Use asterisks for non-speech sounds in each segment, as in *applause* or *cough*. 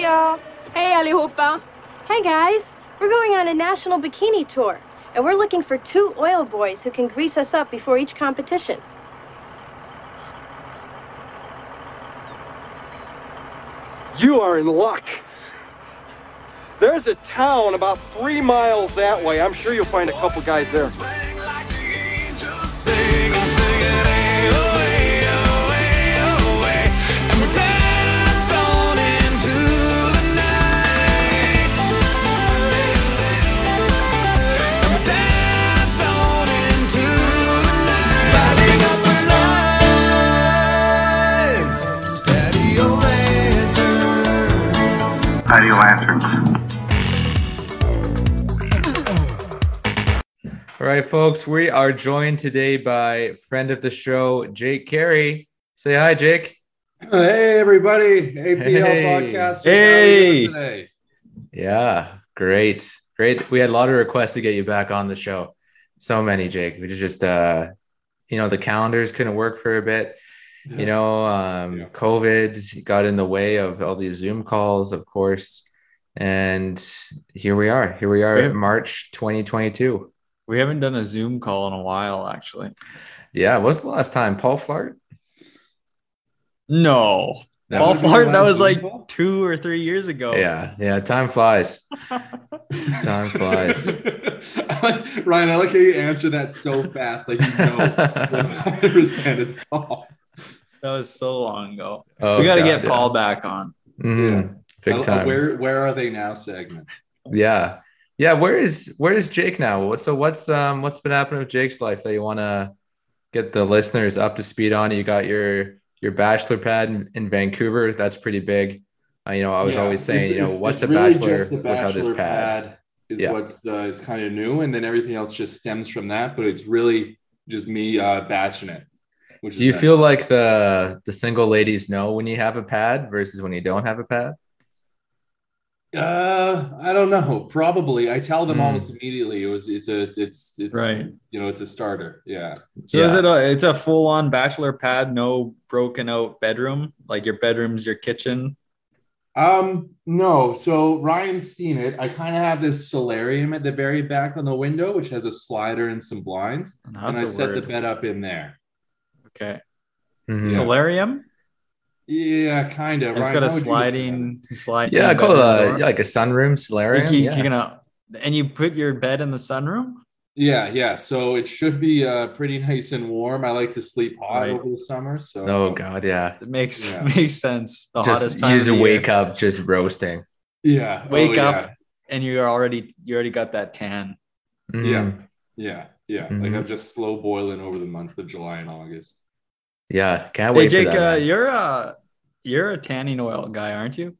Hej y'all. Hej allihopa! Hey guys. We're going on a national bikini tour, and we're looking for two oil boys who can grease us up before each competition. You are in luck. There's a town about three miles that way. I'm sure you'll find a couple guys there. Patio Lanterns. All right, folks, we are joined today by friend of the show, Jake Carey. Say hi, Jake. Hey everybody, APL Hey. podcast. Hey. Yeah, great. Great. We had a lot of requests to get you back on the show. So many, Jake. We just uh you know, the calendars couldn't work for a bit. You know, um Yeah. COVID got in the way of all these Zoom calls, of course. And here we are. Here we are We have- March 2022. We haven't done a Zoom call in a while, actually. Yeah, what was the last time? Paul Flart? No, That Paul would be the Flart. That was like call? two or three years ago. Yeah, yeah, time flies. *laughs* Time flies. *laughs* Ryan, I like how you answer that so fast, like you know *laughs* 100 percent it's Paul. That was so long ago. Oh, we got to get yeah. Paul back on. Mhm. Big time. Where where are they now? Segment. Yeah. Yeah. Where is where is Jake now? What so what's um what's been happening with Jake's life that you want to get the listeners up to speed on? You got your your bachelor pad in, in Vancouver. That's pretty big. Uh, you know, I was Yeah, always saying, it's- you know, it's- what's it's a really bachelor just the without this bachelor pad? Is Yeah. what's uh, is kind of new, and then everything else just stems from that. But it's really just me uh, batching it. Which Do you nice. feel like the the single ladies know when you have a pad versus when you don't have a pad? Uh, I don't know. Probably. I tell them Hmm. almost immediately. It was. It's a. It's. It's. Right. You know. It's a starter. Yeah. So is it a? It's a full on bachelor pad, no broken out bedroom. Like your bedroom's your kitchen. Um. No. So Ryan's seen it. I kind of have this solarium at the very back on the window, which has a slider and some blinds, and I That's a set the bed up in there. Okay. Mhm. Solarium. Yeah, kind of. It's got a sliding sliding. Yeah, I call it a, door. like a sunroom solarium. Like you, yeah. you're gonna and you put your bed in the sunroom. Yeah, yeah. So it should be uh, pretty nice and warm. I like to sleep hot Right. over the summer. So oh god, yeah. It makes Yeah. *laughs* makes sense. The hottest time. you of just the year. wake up just roasting. yeah. Wake Oh, up yeah. and you're already you already got that tan. Mhm. Yeah. Yeah, yeah. Like Mhm. I'm just slow boiling over the month of July and August. Yeah, can't wait. Hey Jake, for that. uh, you're a you're a tanning oil guy, aren't you?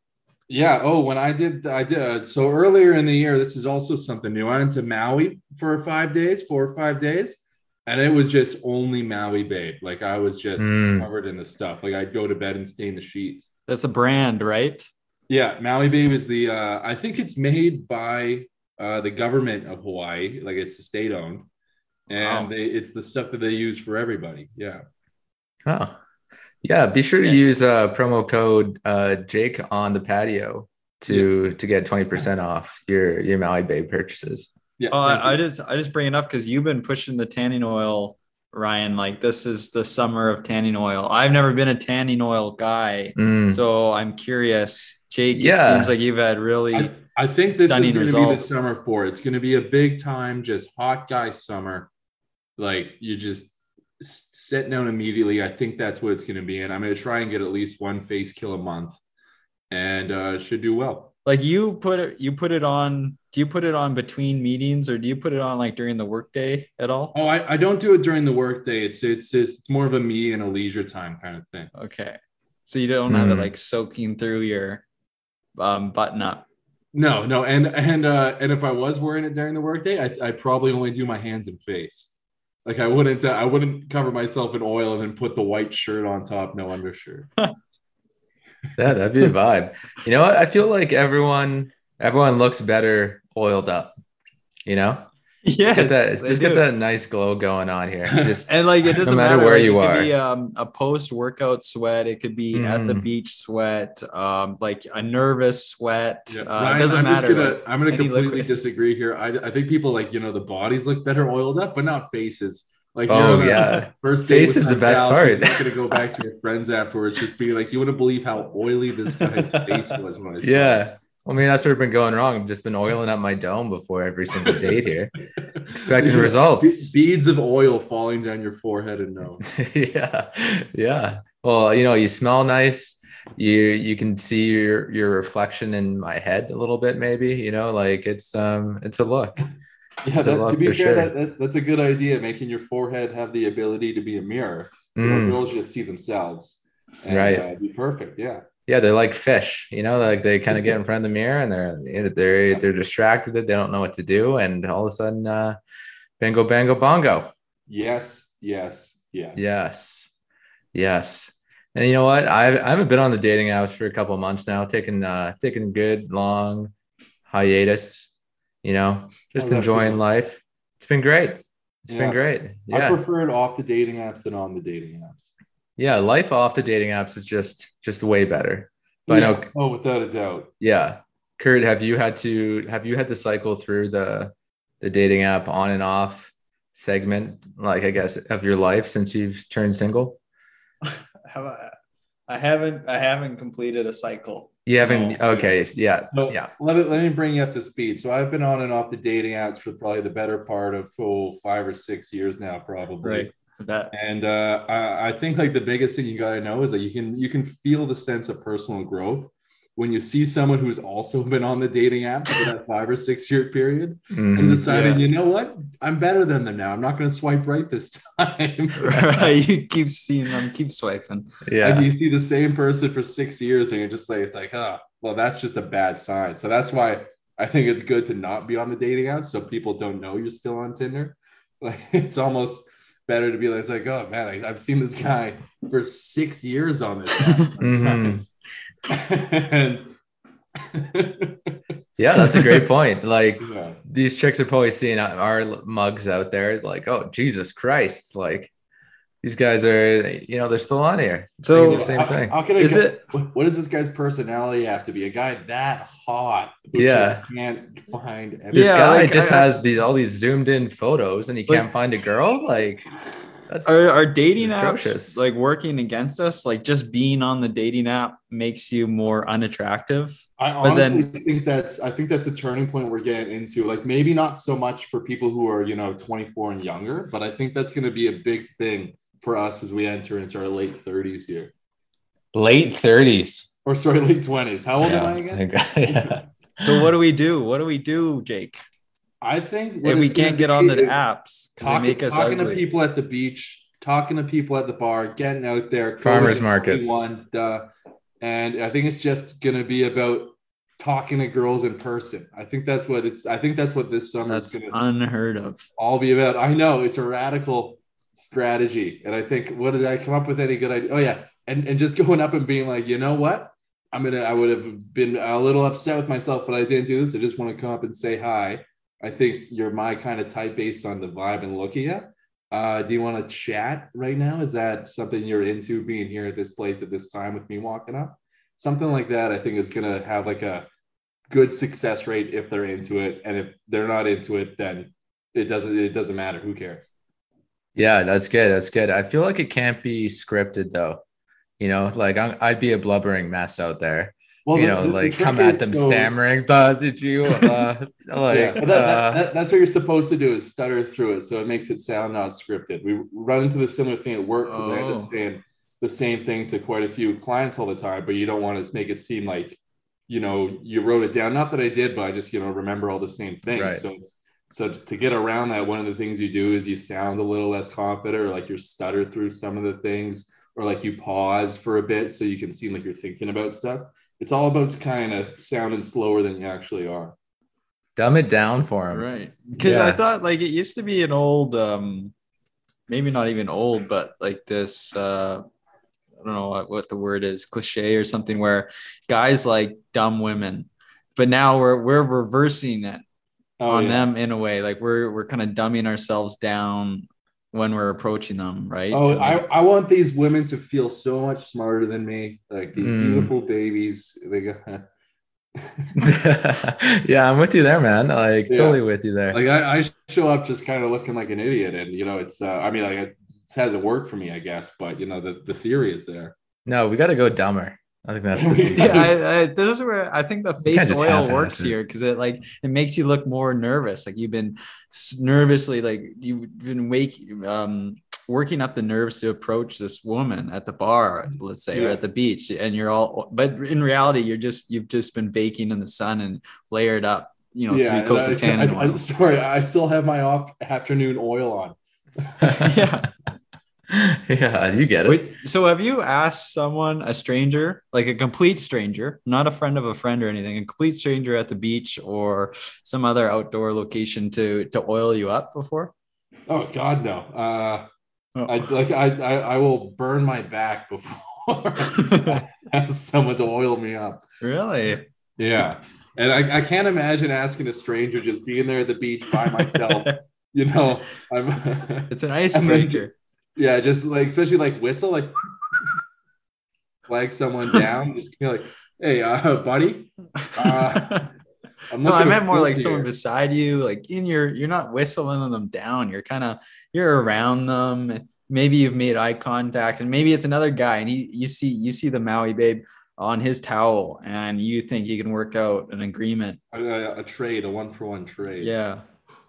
Yeah. Oh, when I did, I did. Uh, so earlier in the year, this is also something new. I went to Maui for five days, four or five days, and it was just only Maui Babe. Like I was just Mm. covered in the stuff. Like I'd go to bed and stain the sheets. That's a brand, right? Yeah, Maui Babe is the. Uh, I think it's made by uh, the government of Hawaii. Like it's state owned, and Wow. they, it's the stuff that they use for everybody. Yeah. Oh, yeah. Be sure to Yeah. use uh, promo code uh, Jake on the patio to to get twenty percent off your your Maui Babe purchases. Yeah. Oh, I, I just I just bring it up because you've been pushing the tanning oil, Ryan. Like this is the summer of tanning oil. I've never been a tanning oil guy, Mm. so I'm curious. Jake, Yeah. it seems like you've had really I, I think this is stunning going to be the summer for it. It's going to be a big time, just hot guy summer. Like you just s- sitting down immediately. I think that's what it's going to be, and I'm going to try and get at least one face kill a month, and uh, should do well. like you put it you put it on. Do you put it on between meetings or do you put it on like during the workday at all? Oh, I, I don't do it during the workday. It's it's it's more of a me and a leisure time kind of thing. Okay, so you don't have it Mm. like soaking through your um, button up. No, no, and and uh, and if I was wearing it during the workday, I I probably only do my hands and face. Like I wouldn't uh, I wouldn't cover myself in oil and then put the white shirt on top, no undershirt. *laughs* Yeah, that'd be a vibe. You know what? I feel like everyone everyone looks better oiled up. You know? *laughs* Yes, Get that, they just get that nice glow going on here. Just And like it doesn't matter matter, where like, you it are. could be um, a post workout sweat. It could be at the Mhm. beach sweat, um, like a nervous sweat. Yeah. Uh, Ryan, it doesn't I'm just matter. gonna, like, I'm gonna completely liquid. disagree here. I, I think people like you know the bodies look better oiled up, but not faces. Like Oh, you're on a yeah. *laughs* first Face is the best gal, part. She's gonna go back to your friends afterwards, just be like, you wouldn't believe how oily this guy's *laughs* face was when I saw yeah. I mean, that's where I've been going wrong. I've just been oiling up my dome before every single date here, expecting *laughs* results. Beads of oil falling down your forehead and nose. *laughs* yeah, yeah. Well, you know, you smell nice. You you can see your your reflection in my head a little bit, maybe. You know, like it's um it's a look. Yeah, that, to be fair, sure. that, that, that's a good idea. Making your forehead have the ability to be a mirror. Mm, girls just see themselves. And, Right. Uh, be perfect. Yeah. Yeah, they're like fish. You know, like they kind of get in front of the mirror and they're they're they're distracted. That they don't know what to do, and all of a sudden, uh, bingo, bango, bongo. Yes. Yes. Yeah. Yes. Yes. And you know what? I I haven't been on the dating apps for a couple of months now, taking uh taking good long hiatus, you know, just Oh, enjoying life. It's been great. It's been Yeah. great. I prefer it off the dating apps than on the dating apps. Yeah, life off the dating apps is just just way better. But I know Oh, without a doubt. yeah. Kurt, have you had to have you had to cycle through the the dating app on and off segment, like I guess, of your life since you've turned single? *laughs* Have I, I haven't I haven't completed a cycle. You haven't No. okay, yeah. So yeah. let me let me bring you up to speed. So I've been on and off the dating apps for probably the better part of oh, five or six years now, probably. Right. That And uh, I, I think like the biggest thing you gotta know is that you can you can feel the sense of personal growth when you see someone who's also *laughs* been on the dating apps for that five or six year period and Mhm. decided, Yeah. you know what, I'm better than them now. I'm not going to swipe right this time. *laughs* right. You keep seeing them, keep swiping. Yeah. And you see the same person for six years, and you're just like, it's like, oh, well, that's just a bad sign. So that's why I think it's good to not be on the dating apps so people don't know you're still on Tinder. *laughs* Like it's almost better to be like, like, oh man, I, I've seen this guy for six years on this. *laughs* Mhm. and *laughs* Yeah, that's a great point. Like yeah. these chicks are probably seeing our mugs out there, like, oh Jesus Christ, like these guys are, you know, they're still on here. So, the same how, thing. how can I Is get- it what, what does this guy's personality have to be? A guy that hot who Yeah. just can't find This Yeah, guy like, just I- has these all these zoomed in photos and he Like- can't find a girl. Like that's are, are dating Atrocious. apps like working against us? Like just being on the dating app makes you more unattractive. I But honestly then- think that's I think that's a turning point we're getting into. Like maybe not so much for people who are you know 24 and younger, but I think that's going to be a big thing for us as we enter into our late 30s here, late 30s. or sorry, late 20s. How old am I again? *laughs* yeah. So what do we do? What do we do, Jake? I think what If we can't get on the apps because they talking, make us talking to people at the beach, talking to people at the bar, getting out there, Farmers COVID markets. 21, duh. and I think it's just going to be about talking to girls in person. I think that's what it's. I think that's what this summer is That's going to unheard of. all be about. I know it's a radical strategy, and I think what did I come up with any good idea? Oh yeah, and and just *laughs* going up and being like, you know what? I'm gonna. I would have been a little upset with myself, but I didn't do this. I just want to come up and say hi. I think you're my kind of type based on the vibe and look at you. Uh, do you want to chat right now? Is that something you're into being here at this place at this time with me walking up? Something like that, I think is gonna have like a good success rate if they're into it, and if they're not into it, then it doesn't it doesn't matter. Who cares? Yeah, that's good. That's good. I feel like it can't be scripted though. You know, like I'm, I'd be a blubbering mess out there. Well, you the- know, the- the like trick come at them so- stammering. Did you *laughs* uh, like? yeah, that, uh, that- that's what you're supposed to do is stutter through it, so it makes it sound not scripted. We run into the similar thing at work because I end Oh. up saying the same thing to quite a few clients all the time, but you don't want to make it seem like you know you wrote it down. Not that I did, but I just you know remember all the same things. Right. So it's so to get around that, one of the things you do is you sound a little less confident, or like you're stutter through some of the things, or like you pause for a bit so you can seem like you're thinking about stuff. It's all about kind of sounding slower than you actually are. dumb it down for him. Right. Because I thought like it used to be an old, um, maybe not even old, but like this, uh, I don't know what, what the word is, cliche or something where guys like dumb women, but now we're we're reversing it. Oh, on yeah. them in a way. Like we're we're kind of dumbing ourselves down when we're approaching them, right? Oh, I, I want these women to feel so much smarter than me. Like these Mm. beautiful babies. They got, *laughs* *laughs* yeah, I'm with you there, man. Like Yeah. totally with you there. like I, I show up just kind of looking like an idiot, and you know, it's. Uh, I mean, like it hasn't worked for me, I guess, but you know, the the theory is there. no, we got to go dumber. I think that's the *laughs* secret. yeah, I, I, this is where I think the face oil half-ass works here because it like it makes you look more nervous. Like you've been nervously like you've been wake um working up the nerves to approach this woman at the bar, let's say, or at the beach, and you're all. But in reality, you're just you've just been baking in the sun and layered up, you know, yeah, three coats and of I- tannin *laughs* I- I- sorry, I still have my off afternoon oil on. *laughs* yeah. *laughs* yeah, you get it. Wait, so have you asked someone, a stranger, like a complete stranger, not a friend of a friend or anything, a complete stranger at the beach or some other outdoor location to to oil you up before? Oh God, no. Uh, Oh. I like I, I I will burn my back before *laughs* I ask someone to oil me up. really? Yeah. And I, I can't imagine asking a stranger just being there at the beach by myself. *laughs* you know, I'm It's an icebreaker. Yeah, just like especially like whistle, like flag someone *laughs* down, just be like, hey, uh, buddy. Uh, *laughs* I'm no, I meant more like someone beside you, like in your. You're not whistling them down. You're kind of you're around them. Maybe you've made eye contact, and maybe it's another guy, and he you see you see the Maui babe on his towel, and you think you can work out an agreement. a, a trade, a one for one trade. Yeah.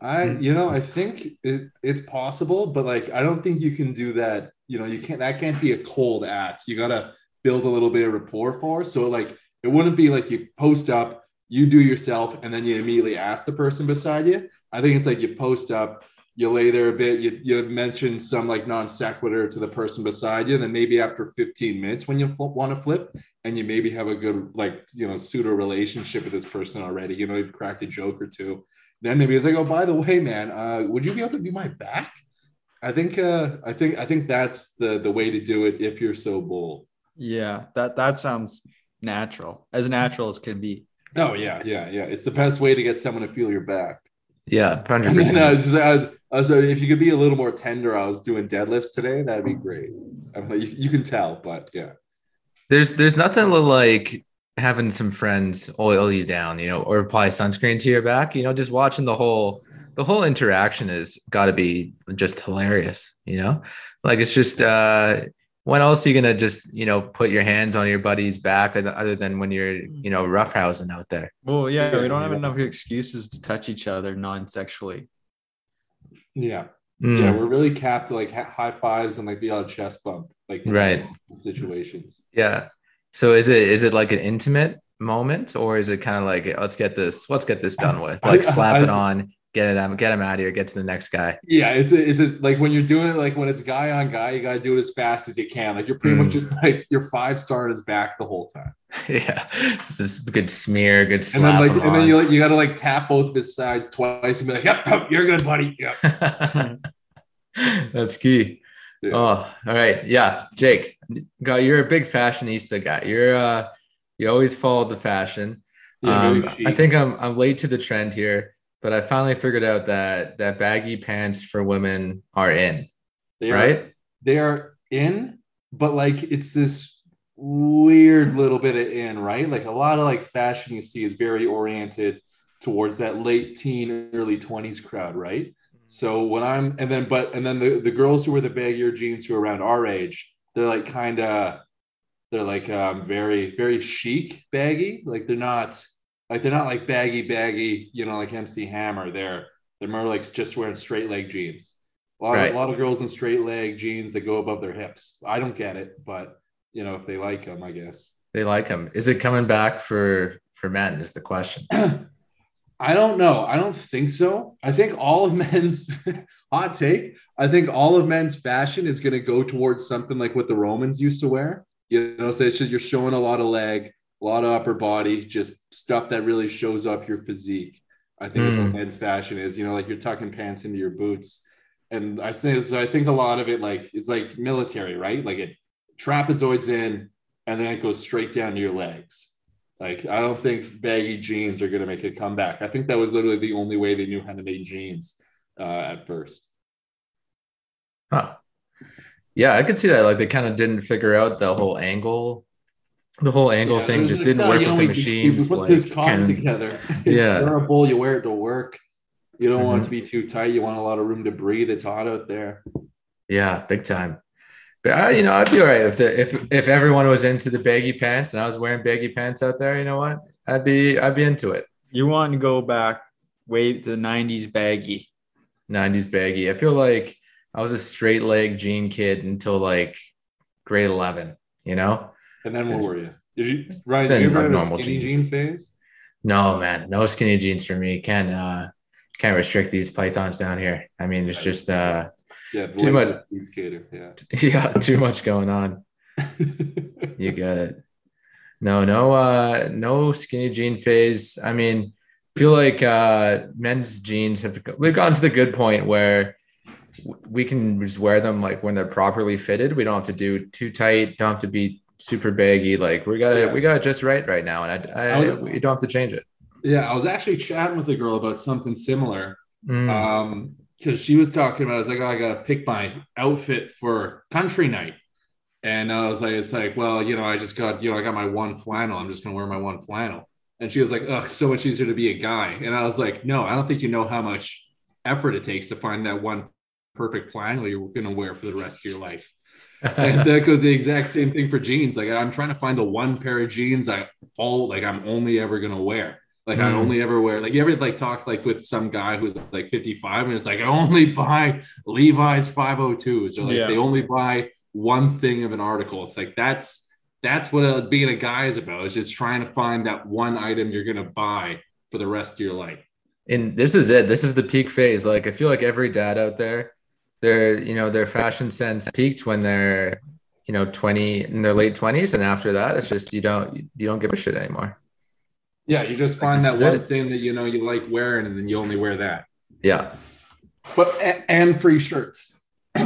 I, mm-hmm. you know, I think it, it's possible, but like, I don't think you can do that. You know, you can't, that can't be a cold ass. You got to build a little bit of rapport for. So, like, it wouldn't be like you post up, you do yourself, and then you immediately ask the person beside you. I think it's like you post up, you lay there a bit, you, you mention some like non sequitur to the person beside you. Then maybe after 15 minutes, when you want to flip, and you maybe have a good, like, you know, pseudo relationship with this person already, you know, you've cracked a joke or two then maybe it's like, oh, by the way, man, uh, would you be able to be my back? I think, uh, I think, I think that's the the way to do it if you're so bold. Yeah, that that sounds natural, as natural as can be. Oh yeah, yeah, yeah. It's the best way to get someone to feel your back. Yeah, hundred *laughs* I mean, percent. uh, just, uh, uh, so if you could be a little more tender, I was doing deadlifts today. That'd be great. I'm you, you can tell, but yeah, There's there's nothing like having some friends oil you down, you know, or apply sunscreen to your back. You know, just watching the whole the whole interaction has got to be just hilarious. You know, like it's just uh when else are you gonna just you know put your hands on your buddy's back other- other than when you're you know roughhousing out there? Well, yeah, we don't have enough excuses to touch each other non-sexually. yeah, Mm, yeah. We're really capped to like high fives and like the odd chest bump, like in Right. situations. yeah. So is it is it like an intimate moment or is it kind of like let's get this let's get this done with like slap it on get it out get him out of here get to the next guy Yeah, it's it's just like when you're doing it, like when it's guy on guy, you gotta do it as fast as you can. Like you're pretty much Mm. just like your five star is back the whole time, *laughs* yeah this is a good smear good and then like and then you like, you gotta like tap both of his sides twice and be like, "Yep, yep, you're good, buddy." Yep. *laughs* That's key. Yeah. Oh, all right. Yeah, Jake, go- you're a big fashionista guy. You're uh, you always follow the fashion. Yeah, um. I think I'm I'm late to the trend here, but I finally figured out that that baggy pants for women are in, They are- right? They are in, but like it's this weird little bit of in, right? Like a lot of like fashion you see is very oriented towards that late teen, early 20s crowd, right? So when I'm and then but and then the, the girls who wear the baggier jeans who are around our age, they're like kind of they're like um very, very chic baggy. Like they're not like they're not like baggy, baggy, you know, like MC Hammer. They're they're more like just wearing straight leg jeans. A lot, Right. of, a lot of girls in straight leg jeans that go above their hips. I don't get it, but you know, if they like them, I guess. They like them. Is it coming back for for men? Is the question. *clears throat* I don't know. I don't think so. I think all of *laughs* men's hot take. I think all of men's fashion is going to go towards something like what the Romans used to wear. You know, so it's just you're showing a lot of leg, a lot of upper body, just stuff that really shows up your physique. I think is what Mm. men's fashion is. You know, like you're tucking pants into your boots, and I think so. I think a lot of it, like it's like military, right? Like it trapezoids in, and then it goes straight down to your legs. Like I don't think baggy jeans are going to make a comeback. I think that was literally the only way they knew how to make jeans uh, at first. Huh. Yeah, I could see that. Like they kind of didn't figure out the whole angle. The whole angle Yeah, thing just like, didn't "No, work with know, the we- machines. We put like, this cotton together. *laughs* It's Yeah. durable. You wear it to work. You don't want it Mhm. to be too tight. You want a lot of room to breathe. It's hot out there. Yeah, big time. But I, you know, I'd be all right if the if if everyone was into the baggy pants and I was wearing baggy pants out there. You know what? I'd be I'd be into it. You want to go back way to the '90s baggy. 90s baggy. I feel like I was a straight leg jean kid until like grade 11. You know? And then what were you? Did you Ryan? Then Did you ever have a normal skinny jeans. jean phase? No, man, no skinny jeans for me. Can't uh can't restrict these pythons down here. I mean, it's just uh Yeah, Too much- skater. Yeah. *laughs* yeah, too much going on. *laughs* You get it. No, no, uh, no skinny jean phase. I mean, feel like uh men's jeans have we've gotten to the good point where we can just wear them like when they're properly fitted. We don't have to do too tight, don't have to be super baggy. Like we got it, Yeah. we got it just right right now. And I, I, I was- we don't have to change it. yeah, I was actually chatting with a girl about something similar. Mm. Um, because she was talking about, it. I was like, oh, I gotta pick my outfit for country night. And I was like, it's like, well, you know, I just got, you know, I got my one flannel. I'm just gonna wear my one flannel. And she was like, ugh, so much easier to be a guy. And I was like, no, I don't think you know how much effort it takes to find that one perfect flannel you're gonna wear for the rest of your life. *laughs* and that goes the exact same thing for jeans. Like I'm trying to find the one pair of jeans I all like I'm only ever gonna wear. Like I Mm. only ever wear like you ever like talk like with some guy who's like 55 and it's like I only buy Levi's 502s or like Yeah. they only buy one thing of an article. It's like that's that's what uh, being a guy is about. It's just trying to find that one item you're gonna buy for the rest of your life. and this is it. This is the peak phase. Like I feel like every dad out there, their you know their fashion sense peaked when they're you know 20 in their late 20s, and after that, it's just you don't you don't give a shit anymore. Yeah, you just find this that is one thing that you know you like wearing and then you only wear that. Yeah. But and free shirts. *clears throat*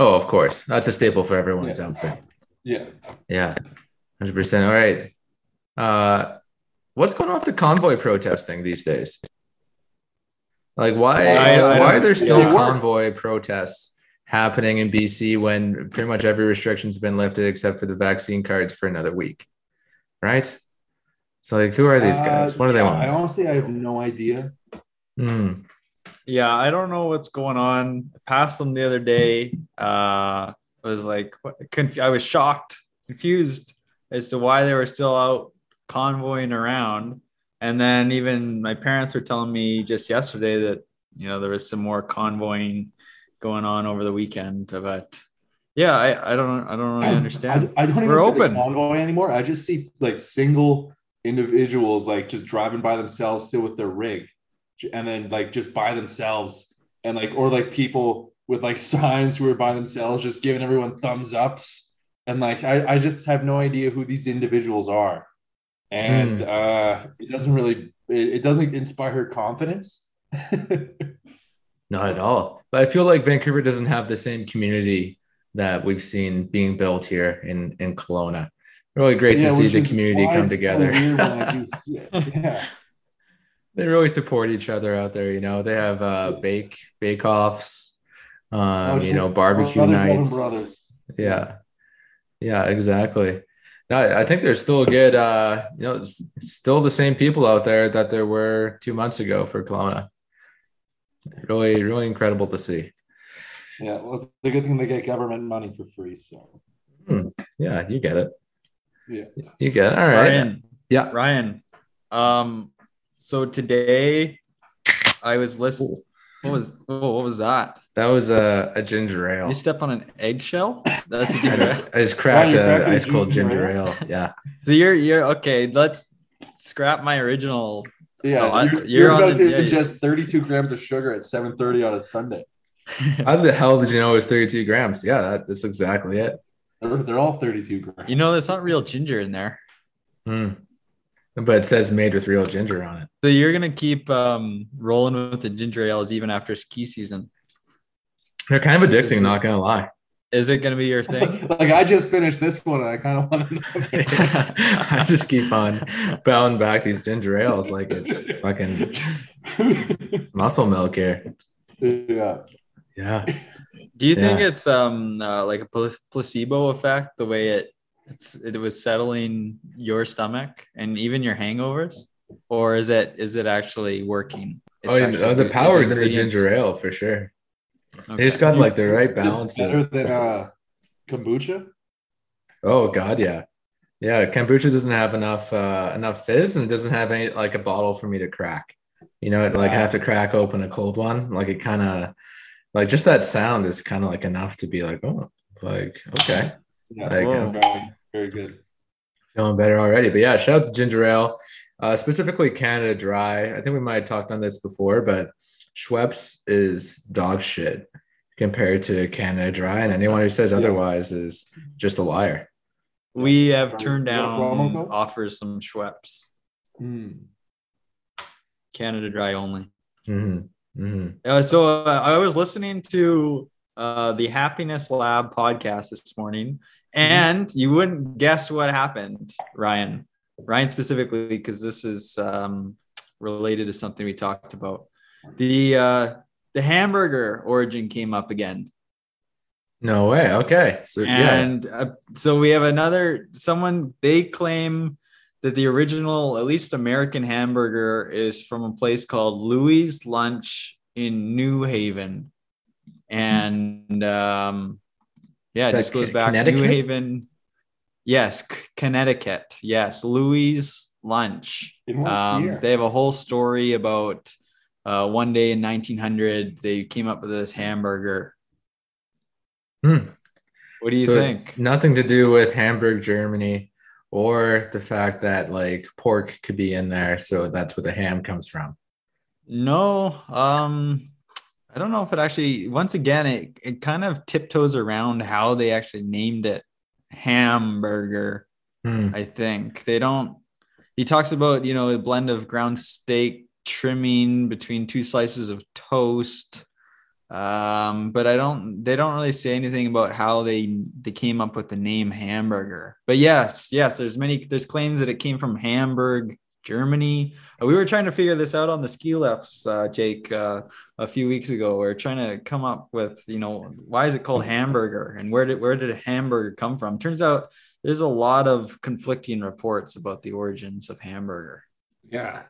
Oh, of course. That's a staple for everyone's Yeah. outfit. Yeah. Yeah. 100%. All right. Uh, what's going on with the convoy protesting these days? Like, why, I- I why are there still they work. convoy protests happening in BC when pretty much every restriction's been lifted except for the vaccine cards for another week? Right? So, like, who are these guys? Uh, what do they yeah, want? I honestly I have no idea. Hmm. Yeah, I don't know what's going on. I passed them the other day. Uh, I was like, what, conf- I was shocked, confused as to why they were still out convoying around. And then even my parents were telling me just yesterday that you know there was some more convoying going on over the weekend. But yeah, I, I don't I don't really *clears throat* understand. I, I don't even We're open. the convoy anymore. I just see like single individuals like just driving by themselves still with their rig, and then like just by themselves, and like or like people with like *laughs* signs who are by themselves, just giving everyone thumbs ups, and like I, I just have no idea who these individuals are, and uh, it doesn't really it, it doesn't inspire confidence. *laughs* Not at all. But I feel like Vancouver doesn't have the same community that we've seen being built here in in Kelowna. Really great Yeah, to see the community come so together. weird when I do *laughs* see it. Yeah. they really support each other out there. You know, they have uh, bake bake offs, um, you know, barbecue nights. Yeah, yeah, exactly. No, I think there's still a good, uh, you know, still the same people out there that there were two months ago for Kelowna. Really, really incredible to see. Yeah, well, it's a good thing they get government money for free. So Yeah, you get it. Yeah. You get it. All right. Ryan, Yeah. Ryan. Um, so today I was listening. What was oh, what was that? That was a, a ginger ale. You step on an eggshell? That's a *laughs* ginger ale. I just cracked you're a ice cold ginger ginger ale? ale. Yeah. *laughs* So you're you're okay. Let's scrap my original. yeah, No, you're, you're you're on about the- to yeah, yeah. ingest 32 grams of sugar at 7:30 on a Sunday. How the hell did you know it was 32 grams? Yeah, that, that's exactly it. They're, they're all 32 grams. You know, there's not real ginger in there. Hmm. But it says made with real ginger on it. So you're gonna keep um rolling with the ginger ales even after ski season. They're kind of addicting, is- not gonna lie. Is it going to be your thing? *laughs* like I just finished this one and I kind of want to *laughs* I just keep on bowing back these ginger ales like it's fucking *laughs* muscle milk here. yeah. Yeah. Do you think it's um uh, like a placebo effect the way it it's it was settling your stomach and even your hangovers, or is it is it actually working? It's Oh, yeah, actually oh, the power is in the ginger ale for sure. Okay. They just got like the right Is it balance. better Of, than uh, kombucha. oh god, yeah, yeah. Kombucha doesn't have enough uh, enough fizz and it doesn't have any like a bottle for me to crack. You know, it, like I have to crack open a cold one. Like it kind of like just that sound is kind of like enough to be like, oh, like okay, Yeah, Like, Whoa. very, very good. feeling better already. But yeah, shout out to ginger ale, uh, specifically Canada Dry. I think we might have talked on this before, but Schweppes is dog shit compared to Canada Dry, and anyone who says Yeah. otherwise is just a liar. We have turned what down offers some Schweppes, Mm. Canada Dry only. hmm hmm Uh, so uh, I was listening to uh, the Happiness Lab podcast this morning, and you wouldn't guess what happened, Ryan. Ryan specifically, because this is um, related to something we talked about. The uh, the hamburger origin came up again, No way. Okay, so yeah, and uh, so we have another someone. They claim that the original, at least American hamburger, is from a place called Louis Lunch in New Haven, and um, yeah, Is it just goes back to New Haven. Yes, C- Connecticut. Yes, Louis Lunch. Um, they have a whole story about uh, one day in 1900 they came up with this hamburger. Hmm. What do you So think? Nothing to do with Hamburg, Germany, or the fact that like pork could be in there, so that's where the ham comes from. No, um, I don't know if it actually. Once again, it it kind of tiptoes around how they actually named it hamburger. Hmm. I think they don't. He talks about you know a blend of ground steak trimming between two slices of toast. Um, but I don't. They don't really say anything about how they they came up with the name hamburger. But yes, yes, there's many. There's claims that it came from Hamburg, Germany. Uh, We were trying to figure this out on the ski lifts, uh, Jake, uh, a few weeks ago. We are trying to come up with, you know, why is it called hamburger and where did where did hamburger come from? Turns out there's a lot of conflicting reports about the origins of hamburger. Yeah.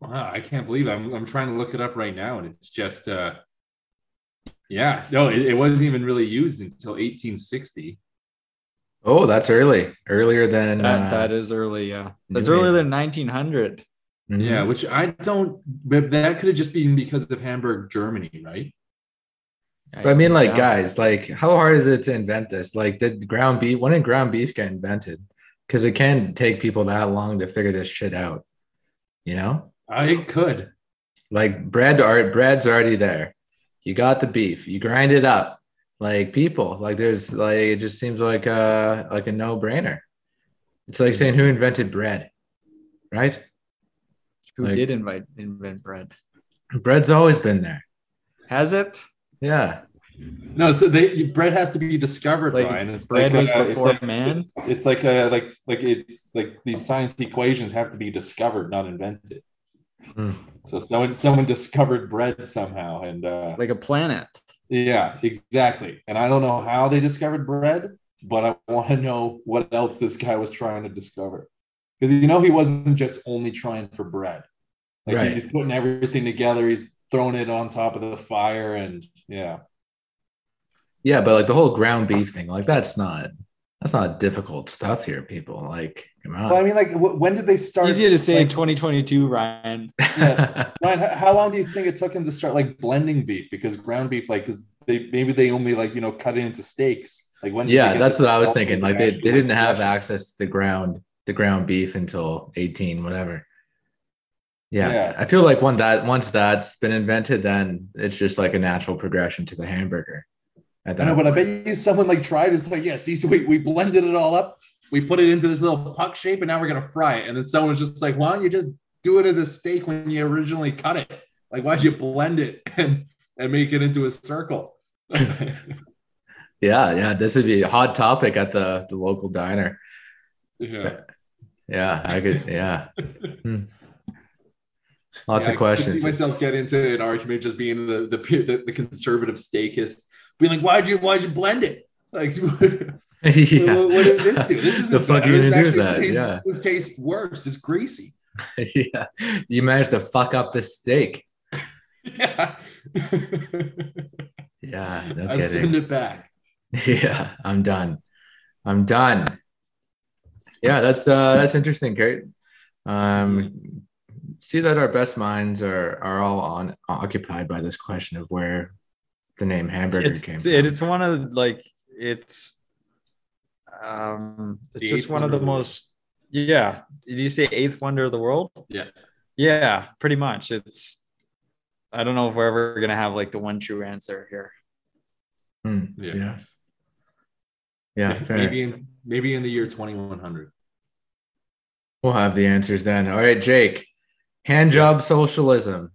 Wow, I can't believe. I'm I'm trying to look it up right now, and it's just uh yeah, no, it, it wasn't even really used until 1860. Oh, that's early, earlier than That uh, that is early, yeah. That's New earlier than 1900. mhm. Yeah, which I don't but that could have just been because of Hamburg, Germany, right? But I mean, like, Yeah. guys, like, how hard is it to invent this? Like, did ground beef? When did ground beef get invented? Because it can't take people that long to figure this shit out. You know, I could. like bread, are bread's already there. You got the beef. You grind it up. Like people, like there's like it just seems like a like a no brainer. It's like saying who invented bread, right? Who like- did invite invent bread? Bread's always been there. Has it? Yeah. No, so they bread has to be discovered, Like, Ryan. It's bread like, was uh, it's before like- man? It's, it's like uh like like it's like these science equations have to be discovered, not invented. Hmm. So someone someone discovered bread somehow, and uh, Like a planet. yeah, exactly. And I don't know how they discovered bread, but I want to know what else this guy was trying to discover, because you know he wasn't just only trying for bread. Like Right. he's putting everything together. He's throwing it on top of the fire, and yeah. Yeah, but like the whole ground beef thing, like that's not that's not difficult stuff here, people. Like, come on. Well, I mean, like, wh- when did they start? Easier to say like, 2022, Ryan. *laughs* yeah. Ryan, how long do you think it took him to start like blending beef? Because ground beef, like, because they maybe they only like you know cut it into steaks. Like when? yeah, that's what I was thinking. Like they, they didn't have flesh it? access to the ground, the ground beef until 18, whatever. Yeah. Yeah. I feel like when that once that's been invented, then it's just like a natural progression to the hamburger. At I know, but I bet you someone like tried. It's like, yeah, see, so we, we blended it all up. We put it into this little puck shape, and now we're gonna fry it. And then someone was just like, why don't you just do it as a steak when you originally cut it? Like, why'd you blend it *laughs* and and make it into a circle? *laughs* Yeah, yeah. This would be a hot topic at the the local diner. Yeah. Yeah, I could. Yeah, *laughs* Hmm. lots Yeah, of I questions. could see myself get into an argument just being the the, the, the conservative steakist, being like, "Why'd you why'd you blend it? Like, *laughs* what, *laughs* yeah. what did this do? This is The fuck you gonna do that? Tastes, Yeah. this tastes worse. It's greasy. *laughs* yeah, you managed to fuck up the steak. Yeah, Yeah, no I send it back. Yeah, I'm done. I'm done. Yeah, that's uh that's interesting. Great. Um see that our best minds are are all on occupied by this question of where the name hamburger came It's, from. it's one of like it's um it's The just one of the of the world. most yeah. Did you say eighth wonder of the world? Yeah. Yeah, pretty much. It's I don't know if we're ever gonna have like the one true answer here. Hmm, Yeah. Yes. Yeah, fair. maybe in maybe in the year 2100. We'll have the answers then. All right, Jake. Hand job socialism,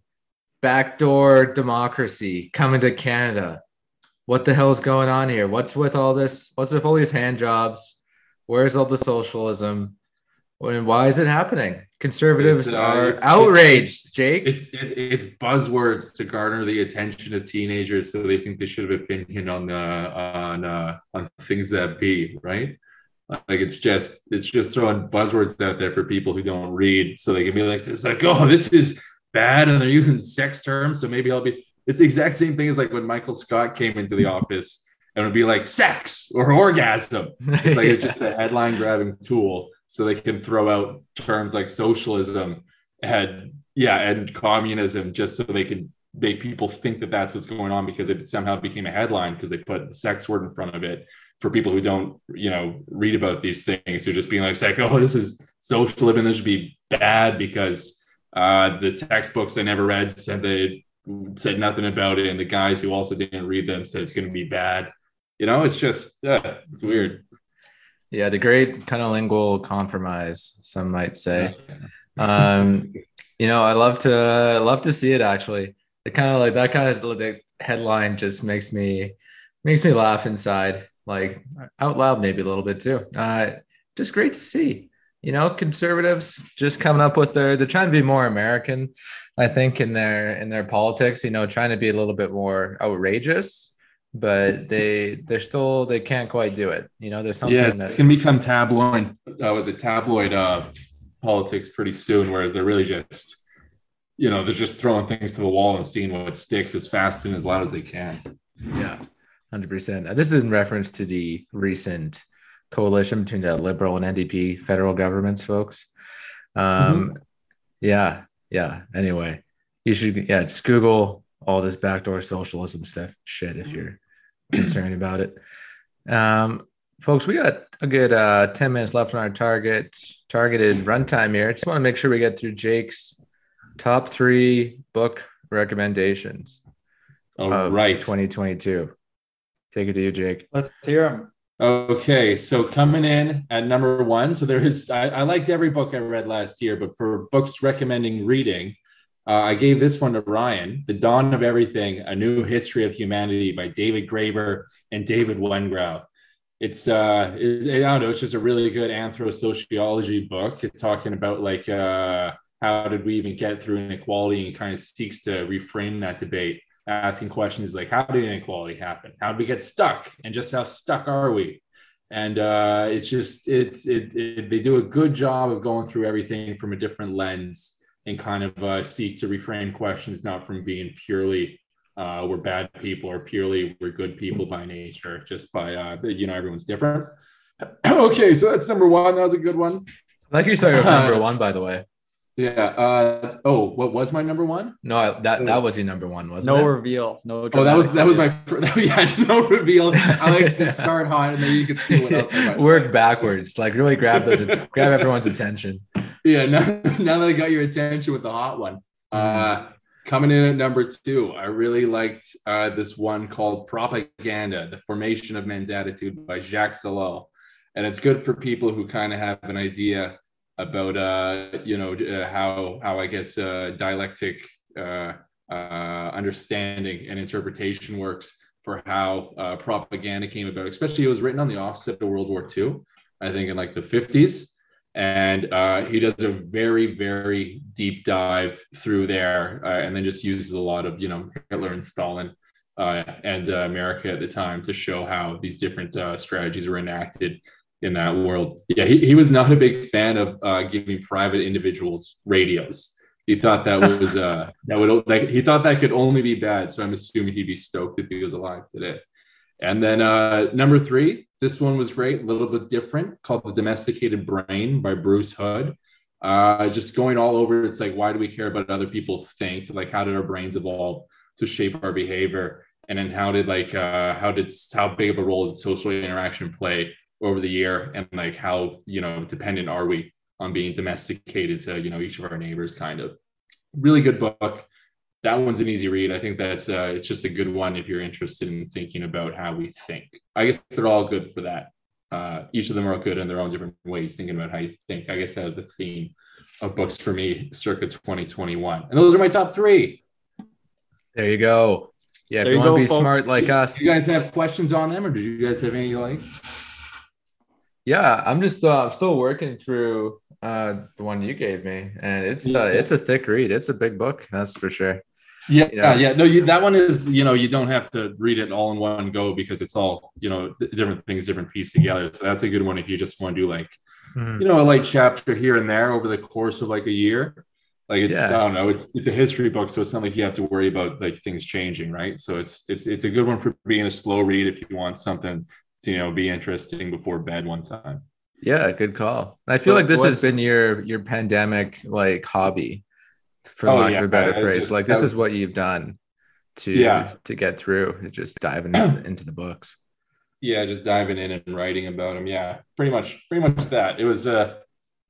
backdoor democracy coming to Canada. What the hell's going on here? What's with all this? What's with all these hand jobs? Where's all the socialism? And why is it happening? Conservatives It's, uh, are it's- outraged, Jake. It's it, it's buzzwords to garner the attention of teenagers, so they think they should have opinion on the on uh, on things that be right. Like it's just it's just throwing buzzwords out there for people who don't read, so they can be like, it's like, oh, this is bad, and they're using sex terms, so maybe I'll be. It's the exact same thing as like when Michael Scott came into the office and it'd be like sex or orgasm. It's like it's *laughs* just a headline grabbing tool so they can throw out terms like socialism and yeah and communism just so they can make people think that that's what's going on because it somehow became a headline because they put the sex word in front of it for people who don't you know read about these things who are just being like, like oh this is socialism this should be bad because uh, the textbooks I never read said they said nothing about it and the guys who also didn't read them said it's going to be bad. You know it's just uh, it's weird. Yeah, the great kind of lingual compromise, some might say. *laughs* um you know i love to love to see it actually. It kind of like that kind of headline just makes me makes me laugh inside like out loud maybe a little bit too. Uh just great to see you know conservatives just coming up with their they're trying to be more american i think in their in their politics you know trying to be a little bit more outrageous but they they're still they can't quite do it you know there's something yeah, that it's gonna become tabloid. Uh, was it tabloid uh, politics pretty soon, where they're really just, you know, they're just throwing things to the wall and seeing what sticks as fast and as loud as they can. Yeah, hundred percent. This is in reference to the recent coalition between the Liberal and NDP federal governments, folks. Um, yeah, yeah. Anyway, you should yeah just Google all this backdoor socialism stuff shit if you're concerned about it. Um, folks, we got a good uh, ten minutes left on our target targeted runtime here. Just want to make sure we get through Jake's top three book recommendations All of right. 2022. Take it to you, Jake. Let's hear them. Okay, so coming in at number one. So there is, I, I liked every book I read last year, but for books recommending reading, uh, I gave this one to Ryan The Dawn of Everything A New History of Humanity by David Graeber and David Wengrow. It's, uh, it, I don't know, it's just a really good anthro-sociology book. It's talking about like, uh, how did we even get through inequality and kind of seeks to reframe that debate asking questions like how did inequality happen? How did we get stuck? And just how stuck are we? And uh, it's just it's it, it, they do a good job of going through everything from a different lens and kind of uh, seek to reframe questions not from being purely uh, we're bad people or purely we're good people by nature just by uh, you know everyone's different. *clears throat* Okay so that's number one. That was a good one. I like you with number one, by the way. Yeah uh, oh what was my number one No, I- that that was your number one, wasn't No it? No reveal. No. Oh, that was that was reveal. my fir- *laughs* yeah no reveal. I like to *laughs* start hot and then you can see what else. I *laughs* Work backwards, like really grab those, grab everyone's attention. Yeah, now, now that I got your attention with the hot one, uh, coming in at number two, I really liked uh, this one called "Propaganda: The Formation of Men's Attitude" by Jacques Ellul, and it's good for people who kind of have an idea about uh, you know uh, how how I guess uh, dialectic uh, uh, understanding and interpretation works for how uh, propaganda came about. Especially, it was written on the offset of World War II, I think, in like the 50s. And he does a very, very deep dive through there, and then just uses a lot of, you know, Hitler and Stalin and America at the time to show how these different strategies were enacted in that world. Yeah, he, he was not a big fan of uh, giving private individuals radios. He thought that was uh *laughs* that would like he thought that could only be bad. So I'm assuming he'd be stoked if he was alive today. And then uh number three, this one was great, a little bit different, called The Domesticated Brain by Bruce Hood. Uh just going all over. It's like, why do we care about other people think? Like, how did our brains evolve to shape our behavior? And then how did like uh how did how big of a role did social interaction play over the year and like how you know dependent are we on being domesticated to you know each of our neighbors kind of. Really good book. That one's an easy read. I think that's uh, it's just a good one if you're interested in thinking about how we think. I guess they're all good for that. Uh, each of them are good in their own different ways thinking about how you think. I guess that was the theme of books for me circa 2021 and those are my top three. There you go. Yeah, if you, you want to be folks. smart like us. do you guys have questions on them or did you guys have any like Yeah, I'm just uh, I'm still working through uh the one you gave me, and it's uh, it's a thick read. It's a big book, that's for sure. Yeah, Yeah. yeah, No, you, that one is, you know, you don't have to read it all in one go because it's all, you know, different things, different pieces together. So that's a good one if you just want to do like, Mhm. you know, a light chapter here and there over the course of like a year. Like it's, Yeah. I don't know, it's it's a history book, so it's not like you have to worry about like things changing, right? So it's it's it's a good one for being a slow read if you want something to you know be interesting before bed one time. Yeah, good call. I feel What- like this has been your your pandemic like hobby, for Oh, lack yeah, of a better I phrase. just- like this was- is what you've done to Yeah. to get through, just diving *clears throat* into, into the books. yeah just diving in and writing about them yeah pretty much pretty much that it was uh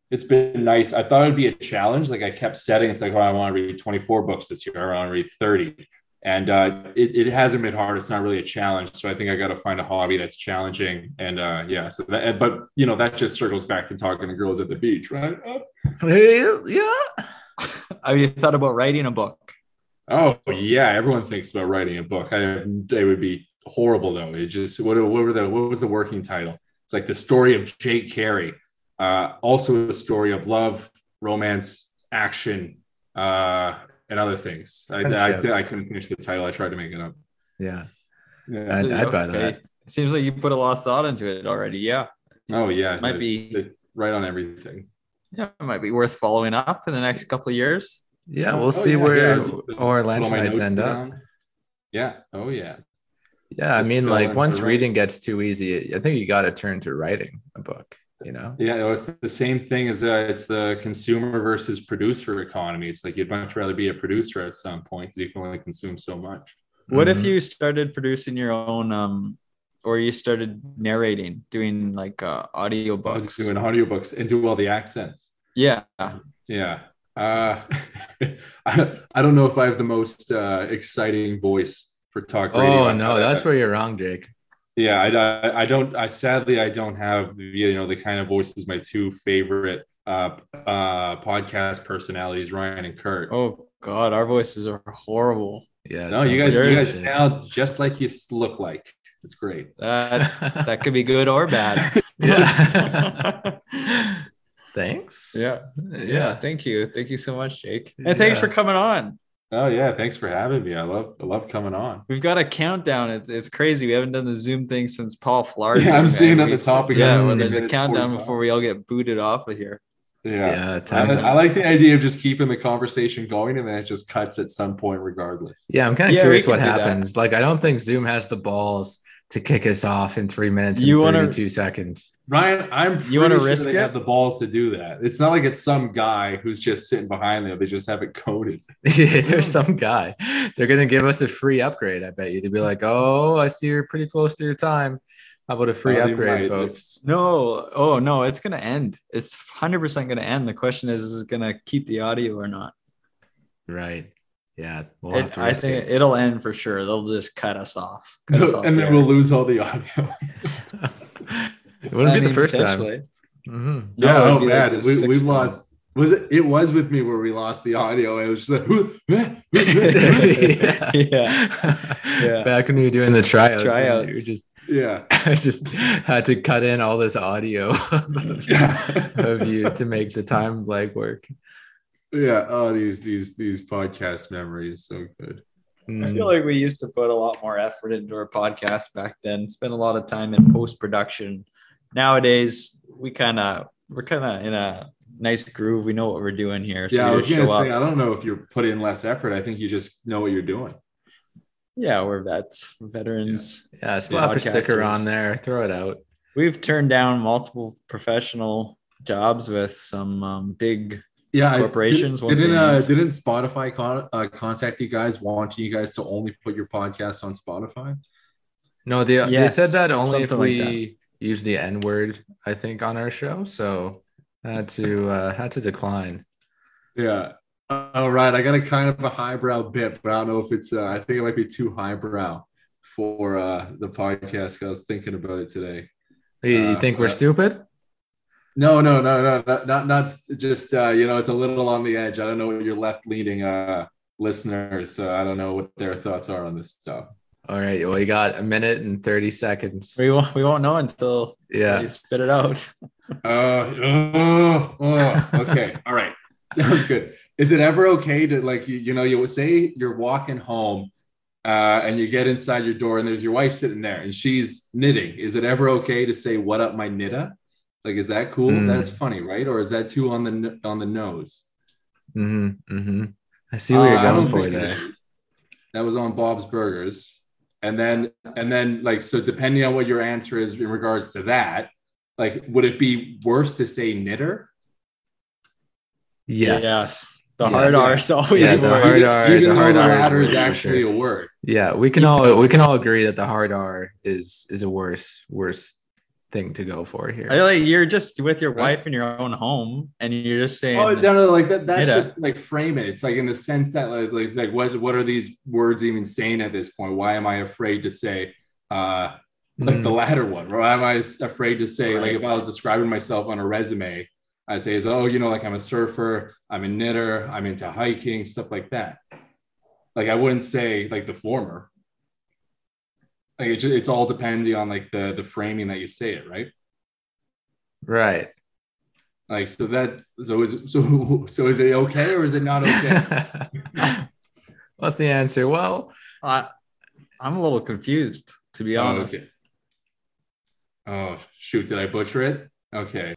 it's been nice i thought it'd be a challenge like i kept setting it's like oh i want to read 24 books this year i want to read 30 and uh it, it hasn't been hard it's not really a challenge so i think i got to find a hobby that's challenging and uh yeah so that but you know that just circles back to talking to girls at the beach right yeah. Have you thought about writing a book? Oh yeah, everyone thinks about writing a book. I, it would be horrible though. It just what, what were the what was the working title? It's like the story of Jake Carey. Uh, also a story of love, romance, action, uh, and other things. I, I, Friendship. I, couldn't finish the title. I tried to make it up. Yeah. Yeah. I'd, I'd buy Okay. that. It seems like you put a lot of thought into it already. Yeah. Oh yeah, It Might it's- be- it's right on everything. Yeah. It might be worth following up in the next couple of years. Yeah, Oh, we'll see yeah, where yeah. Put our all my Atlantics notes end up. Yeah. Oh yeah. Yeah, I mean, like once for reading gets too easy, I think you got to turn to writing a book. You know. Yeah, it's the same thing as uh, it's the consumer versus producer economy. It's like you'd much rather be a producer at some point because you can only consume so much. What if Mhm. you started producing your own, um, or you started narrating, doing like uh, audio I'll books? just doing audiobooks and do all the accents. Yeah. Yeah. Uh, *laughs* I, I don't know if I have the most uh, exciting voice for talk radio. Oh no, that's where you're wrong, Jake. Yeah, I, I, I don't. I sadly I don't have you know the kind of voices my two favorite uh, uh, podcast personalities, Ryan and Kurt. Oh God, our voices are horrible. Yeah. no, you guys, you guys sound just like you look like. It's great. That *laughs* that could be good or bad. *laughs* yeah. *laughs* Thanks. Yeah. Yeah. yeah. Thank you. Thank you so much, Jake. And thanks for coming on. Oh yeah, thanks for having me. I love I love coming on. We've got a countdown. It's it's crazy. We haven't done the Zoom thing since Paul Flart. Yeah, I'm man. seeing at the top again. Yeah, when there's a countdown 45. before we all get booted off of here. Yeah. Yeah. I, time I like the idea of just keeping the conversation going and then it just cuts at some point regardless. Yeah, I'm kind of Yeah, curious what do that. happens. Like, I don't think Zoom has the balls to kick us off in three minutes and You wanna- 32 seconds. Ryan, I'm You wanna pretty sure risk they it? have the balls to do that. It's not like it's some guy who's just sitting behind there. They just have it coded. *laughs* Yeah, There's some guy. They're gonna give us a free upgrade. I bet you. They'd be like, "Oh, I see you're pretty close to your time. How about a free Oh, upgrade, might. folks?" No, oh no, it's gonna end. It's hundred percent gonna end. The question is, is it gonna keep the audio or not? Right. Yeah. We'll It, I think it. it'll end for sure. They'll just cut us off. Cut us *laughs* off and the then we'll lose all the audio. it wouldn't I be the first time. potentially. Mhm. No, yeah, oh be like we, we've time. lost Was it? It was with me where we lost the audio. It was just like, *laughs* *laughs* yeah. Yeah. Yeah. Back when we were doing the tryouts, Tryouts. we just yeah, I just had to cut in all this audio of, yeah, of you to make the time lag work. Yeah. Oh, these these these podcast memories, so good. I Mm. feel like we used to put a lot more effort into our podcast back then. Spend a lot of time in post production. Nowadays, we kind of we're kind of in a nice groove. We know what we're doing here. So yeah, I was gonna show say, up. I don't know if you're putting in less effort. I think you just know what you're doing. Yeah, we're vets, veterans. Yeah, slap a sticker on there, throw it out. We've turned down multiple professional jobs with some um, big. Yeah, Corporations, did- once Didn't they uh, didn't Spotify con- uh, contact you guys, wanting you guys to only put your podcast on Spotify? No, they they said that only if something like we use the N word, I think, on our show. So had to uh had to decline. Yeah. All right, I got a kind of a highbrow bit, but I don't know if it's. Uh, I think it might be too highbrow for uh, the podcast. I was thinking about it today. You, you Uh, think we're uh, stupid? No, no, no, no, not not, not just. Uh, you know, it's a little on the edge. I don't know what your left leaning uh, listeners. So I don't know what their thoughts are on this stuff. All right. Well, you got a minute and 30 seconds. We won't, we won't know until Yeah. you spit it out. Uh, oh, oh, okay. *laughs* All right. Sounds good. Is it ever okay to like you, you know, you would say you're walking home uh, and you get inside your door and there's your wife sitting there and she's knitting. Is it ever okay to say what up my knitta? Like, is that cool? Mm. That's funny, right? Or is that too on the on the nose? Mm-hmm. Mm-hmm. I see what Uh, you're going for think it there. is. That was on Bob's Burgers. And then and then like so depending on what your answer is in regards to that, like would it be worse to say knitter? Yes. Yes. The Yes. hard R is always Yeah, the worse. hard R- Even the hard the R is latter is actually sure. a word. Yeah, we can all we can all agree that the hard R is is a worse worse thing to go for here. I feel like you're just with your wife in your own home and you're just saying, Oh no, no, like that, that's Knitta. just like frame it. It's like in the sense that like, like like what what are these words even saying at this point? Why am I afraid to say uh like the Mm. latter one? Why am I afraid to say like if I was describing myself on a resume, I say is oh you know like I'm a surfer, I'm a knitter, I'm into hiking, stuff like that. Like I wouldn't say like the former. Like it, ju- it's all depending on like the the framing that you say it, right? right. Like so that so is so *laughs* so is it okay or is it not okay? *laughs* What's the answer? Well, I, I'm a little confused, to be Oh, honest. okay. Oh shoot! Did I butcher it? Okay.